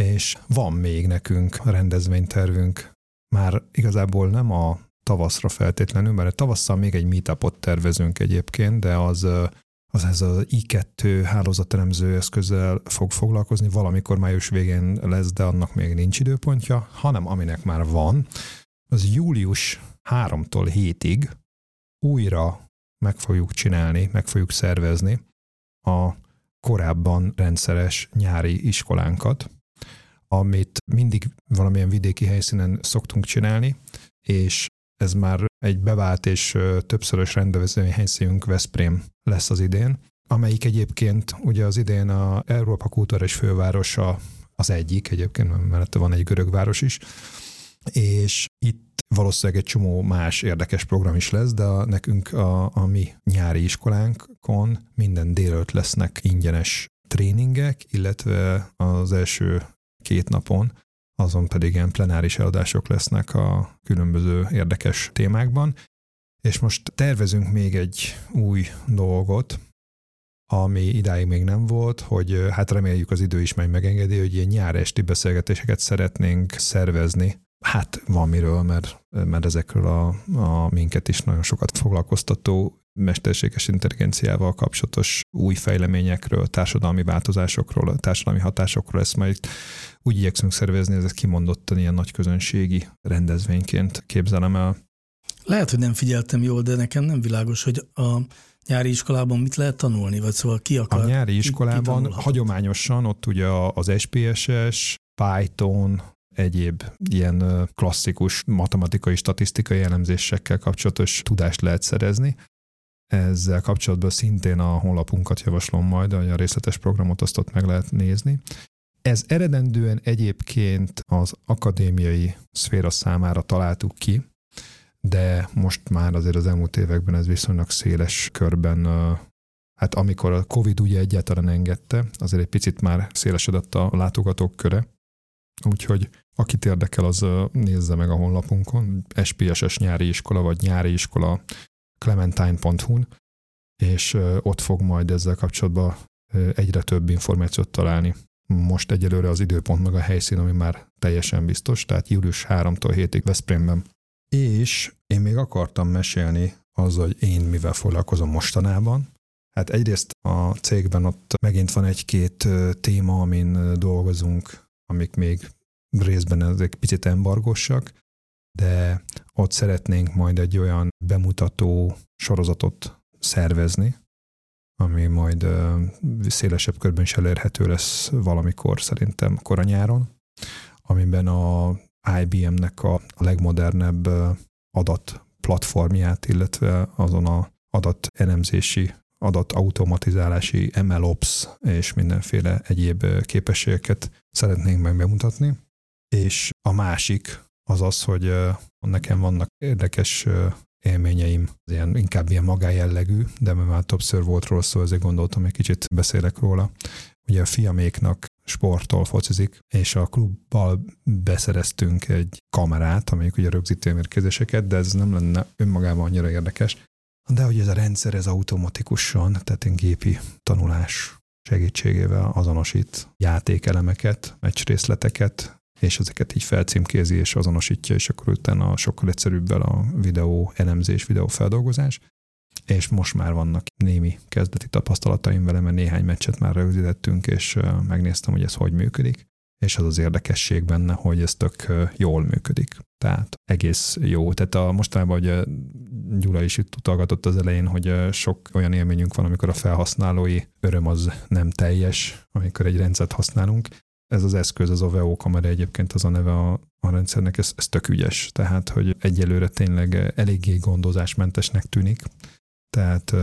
és van még nekünk rendezvénytervünk, már igazából nem a tavaszra feltétlenül, mert a tavasszal még egy meetupot tervezünk egyébként, de az az ez az i2 hálózatelemző eszközzel fog foglalkozni, valamikor május végén lesz, de annak még nincs időpontja, hanem aminek már van, az július 3-tól 7-ig újra meg fogjuk csinálni, meg fogjuk szervezni a korábban rendszeres nyári iskolánkat, amit mindig valamilyen vidéki helyszínen szoktunk csinálni, és ez már egy bevált és többszörös rendezvény helyszínünk Veszprém lesz az idén, amelyik egyébként ugye az idén a Európa kulturális fővárosa az egyik, egyébként mellette van egy görög város is, és itt valószínűleg egy csomó más érdekes program is lesz, de a, nekünk a, a mi nyári iskolánkon minden délőtt lesznek ingyenes tréningek, illetve az első két napon azon pedig ilyen plenáris eladások lesznek a különböző érdekes témákban. És most tervezünk még egy új dolgot, ami idáig még nem volt, hogy hát reméljük az idő is majd megengedi, hogy ilyen nyár esti beszélgetéseket szeretnénk szervezni. Hát van miről, mert, mert ezekről a, a minket is nagyon sokat foglalkoztató mesterséges intelligenciával kapcsolatos új fejleményekről, társadalmi változásokról, társadalmi hatásokról, ezt majd úgy igyekszünk szervezni, ez kimondottan ilyen nagy közönségi rendezvényként képzelem el. Lehet, hogy nem figyeltem jól, de nekem nem világos, hogy a nyári iskolában mit lehet tanulni, vagy szóval ki akar? A nyári iskolában ki, ki hagyományosan ott ugye az SPSS, Python, egyéb ilyen klasszikus matematikai, statisztikai elemzésekkel kapcsolatos tudást lehet szerezni. Ezzel kapcsolatban szintén a honlapunkat javaslom majd, hogy a részletes programot azt ott meg lehet nézni. Ez eredendően egyébként az akadémiai szféra számára találtuk ki, de most már azért az elmúlt években ez viszonylag széles körben, hát amikor a Covid ugye egyáltalán engedte, azért egy picit már szélesedett a látogatók köre, úgyhogy akit érdekel, az nézze meg a honlapunkon, SPSS nyári iskola, vagy nyári iskola clementine.hu-n, és ott fog majd ezzel kapcsolatban egyre több információt találni. Most egyelőre az időpont meg a helyszín, ami már teljesen biztos, tehát július 3-tól 7-ig Veszprémben. És én még akartam mesélni az, hogy én mivel foglalkozom mostanában. Hát egyrészt a cégben ott megint van egy-két téma, amin dolgozunk, amik még részben ezek picit embargossak, de ott szeretnénk majd egy olyan bemutató sorozatot szervezni, ami majd szélesebb körben is elérhető lesz valamikor szerintem koranyáron, amiben a IBM-nek a legmodernebb adat platformját, illetve azon a elemzési, adatautomatizálási MLOps és mindenféle egyéb képességeket szeretnénk meg bemutatni. És a másik az az, hogy nekem vannak érdekes élményeim, ilyen, inkább ilyen magájellegű, de már többször volt róla szó, ezért gondoltam, hogy kicsit beszélek róla. Ugye a fiaméknak sporttól focizik, és a klubbal beszereztünk egy kamerát, amelyik ugye rögzíti a mérkőzéseket, de ez nem lenne önmagában annyira érdekes. De hogy ez a rendszer, ez automatikusan, tehát egy gépi tanulás segítségével azonosít játékelemeket, részleteket, és ezeket így felcímkézi és azonosítja, és akkor utána sokkal egyszerűbbel a videó elemzés, videó feldolgozás. És most már vannak némi kezdeti tapasztalataim vele, mert néhány meccset már rögzítettünk, és megnéztem, hogy ez hogy működik. és az az érdekesség benne, hogy ez tök jól működik. Tehát egész jó. Tehát a, mostanában, hogy Gyula is itt utalgatott az elején, hogy sok olyan élményünk van, amikor a felhasználói öröm az nem teljes, amikor egy rendszert használunk. Ez az eszköz, az OVO kamera egyébként az a neve a, a rendszernek, ez, ez tök ügyes. Tehát, hogy egyelőre tényleg eléggé gondozásmentesnek tűnik. Tehát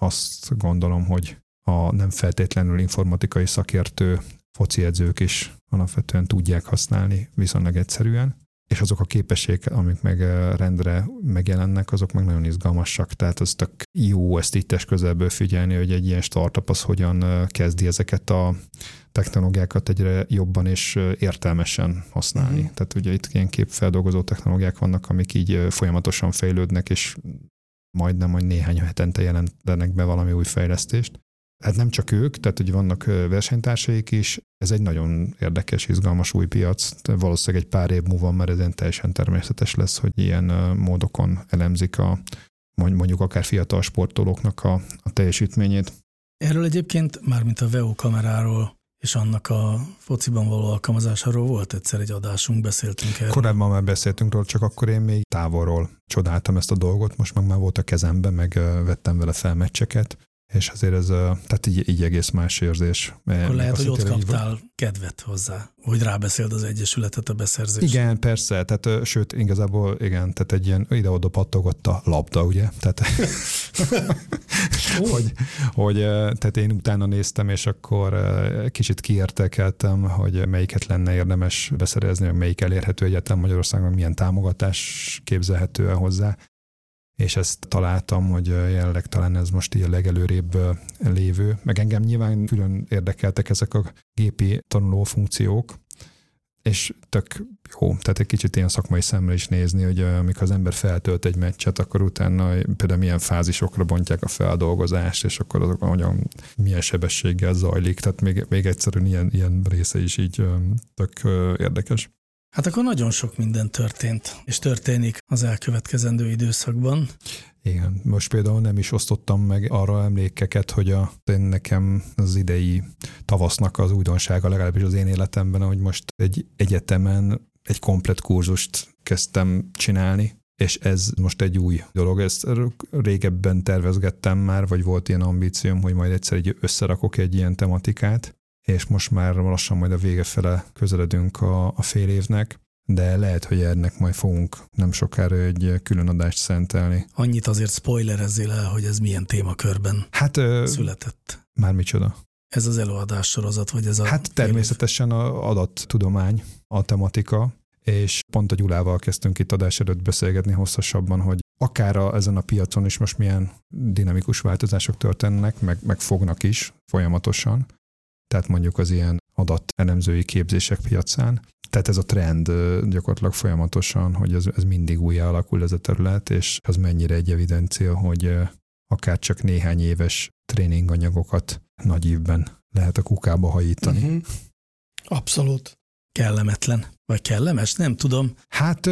azt gondolom, hogy a nem feltétlenül informatikai szakértő foci edzők is alapvetően tudják használni viszonylag egyszerűen, és azok a képességek, amik meg rendre megjelennek, azok meg nagyon izgalmasak, tehát az tök jó ezt itt közelből figyelni, hogy egy ilyen startup az hogyan kezdi ezeket a technológiákat egyre jobban és értelmesen használni. Uh-huh. Tehát ugye itt ilyen képfeldolgozó technológiák vannak, amik így folyamatosan fejlődnek, és majdnem, hogy néhány hetente jelentenek be valami új fejlesztést hát nem csak ők, tehát hogy vannak versenytársaik is, ez egy nagyon érdekes, izgalmas új piac. Valószínűleg egy pár év múlva már ez teljesen természetes lesz, hogy ilyen módokon elemzik a mondjuk akár fiatal sportolóknak a, a teljesítményét. Erről egyébként, mármint a VEO kameráról és annak a fociban való alkalmazásáról volt egyszer egy adásunk, beszéltünk erről. Korábban már beszéltünk róla, csak akkor én még távolról csodáltam ezt a dolgot, most meg már volt a kezemben, meg vettem vele fel meccseket, és azért ez, tehát így, így egész más érzés. Akkor lehet, hogy ott kaptál vagy... kedvet hozzá, hogy rábeszéld az Egyesületet a beszerzés. Igen, persze, tehát sőt, igazából igen, tehát egy ilyen ide-oda pattogott a labda, ugye? Tehát, hogy, hogy, tehát én utána néztem, és akkor kicsit kiértekeltem, hogy melyiket lenne érdemes beszerezni, melyik elérhető egyetem Magyarországon, milyen támogatás képzelhető el hozzá és ezt találtam, hogy jelenleg talán ez most így a legelőrébb lévő. Meg engem nyilván külön érdekeltek ezek a gépi tanuló funkciók, és tök jó, tehát egy kicsit ilyen szakmai szemre is nézni, hogy amikor az ember feltölt egy meccset, akkor utána például milyen fázisokra bontják a feldolgozást, és akkor azok hogyan, milyen sebességgel zajlik, tehát még, még egyszerűen ilyen, ilyen része is így tök érdekes. Hát akkor nagyon sok minden történt, és történik az elkövetkezendő időszakban. Igen, most például nem is osztottam meg arra emlékeket, hogy a, én nekem az idei tavasznak az újdonsága, legalábbis az én életemben, hogy most egy egyetemen egy komplet kurzust kezdtem csinálni, és ez most egy új dolog. Ezt régebben tervezgettem már, vagy volt ilyen ambícióm, hogy majd egyszer egy összerakok egy ilyen tematikát, és most már lassan majd a vége fele közeledünk a, a fél évnek, de lehet, hogy ennek majd fogunk nem sokára egy külön adást szentelni. Annyit azért spoilerezzél el, hogy ez milyen témakörben hát, született. Már micsoda? Ez az előadás sorozat, vagy ez a... Hát természetesen a adattudomány, a tematika, és pont a Gyulával kezdtünk itt adás előtt beszélgetni hosszasabban, hogy akár a, ezen a piacon is most milyen dinamikus változások történnek, meg, meg fognak is folyamatosan, tehát mondjuk az ilyen adatelemzői képzések piacán. Tehát ez a trend gyakorlatilag folyamatosan, hogy ez, ez mindig újra alakul ez a terület, és az mennyire egy evidencia, hogy akár csak néhány éves tréninganyagokat nagy évben lehet a kukába hajítani. Uh-huh. Abszolút kellemetlen. Vagy kellemes? Nem tudom. Hát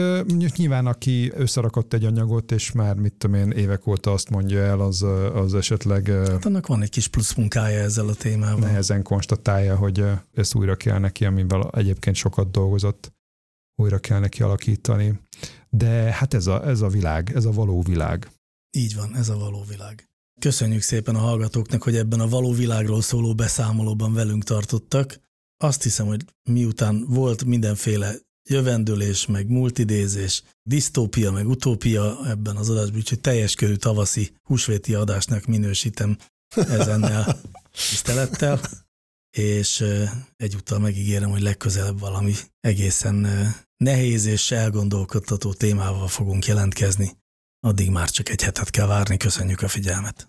nyilván, aki összerakott egy anyagot, és már mit tudom én, évek óta azt mondja el, az, az esetleg... Hát annak van egy kis plusz munkája ezzel a témával. Nehezen konstatálja, hogy ezt újra kell neki, amivel egyébként sokat dolgozott, újra kell neki alakítani. De hát ez a, ez a világ, ez a való világ. Így van, ez a való világ. Köszönjük szépen a hallgatóknak, hogy ebben a való világról szóló beszámolóban velünk tartottak azt hiszem, hogy miután volt mindenféle jövendőlés, meg multidézés, disztópia, meg utópia ebben az adásban, úgyhogy teljes körű tavaszi húsvéti adásnak minősítem ezennel tisztelettel, és egyúttal megígérem, hogy legközelebb valami egészen nehéz és elgondolkodtató témával fogunk jelentkezni. Addig már csak egy hetet kell várni, köszönjük a figyelmet!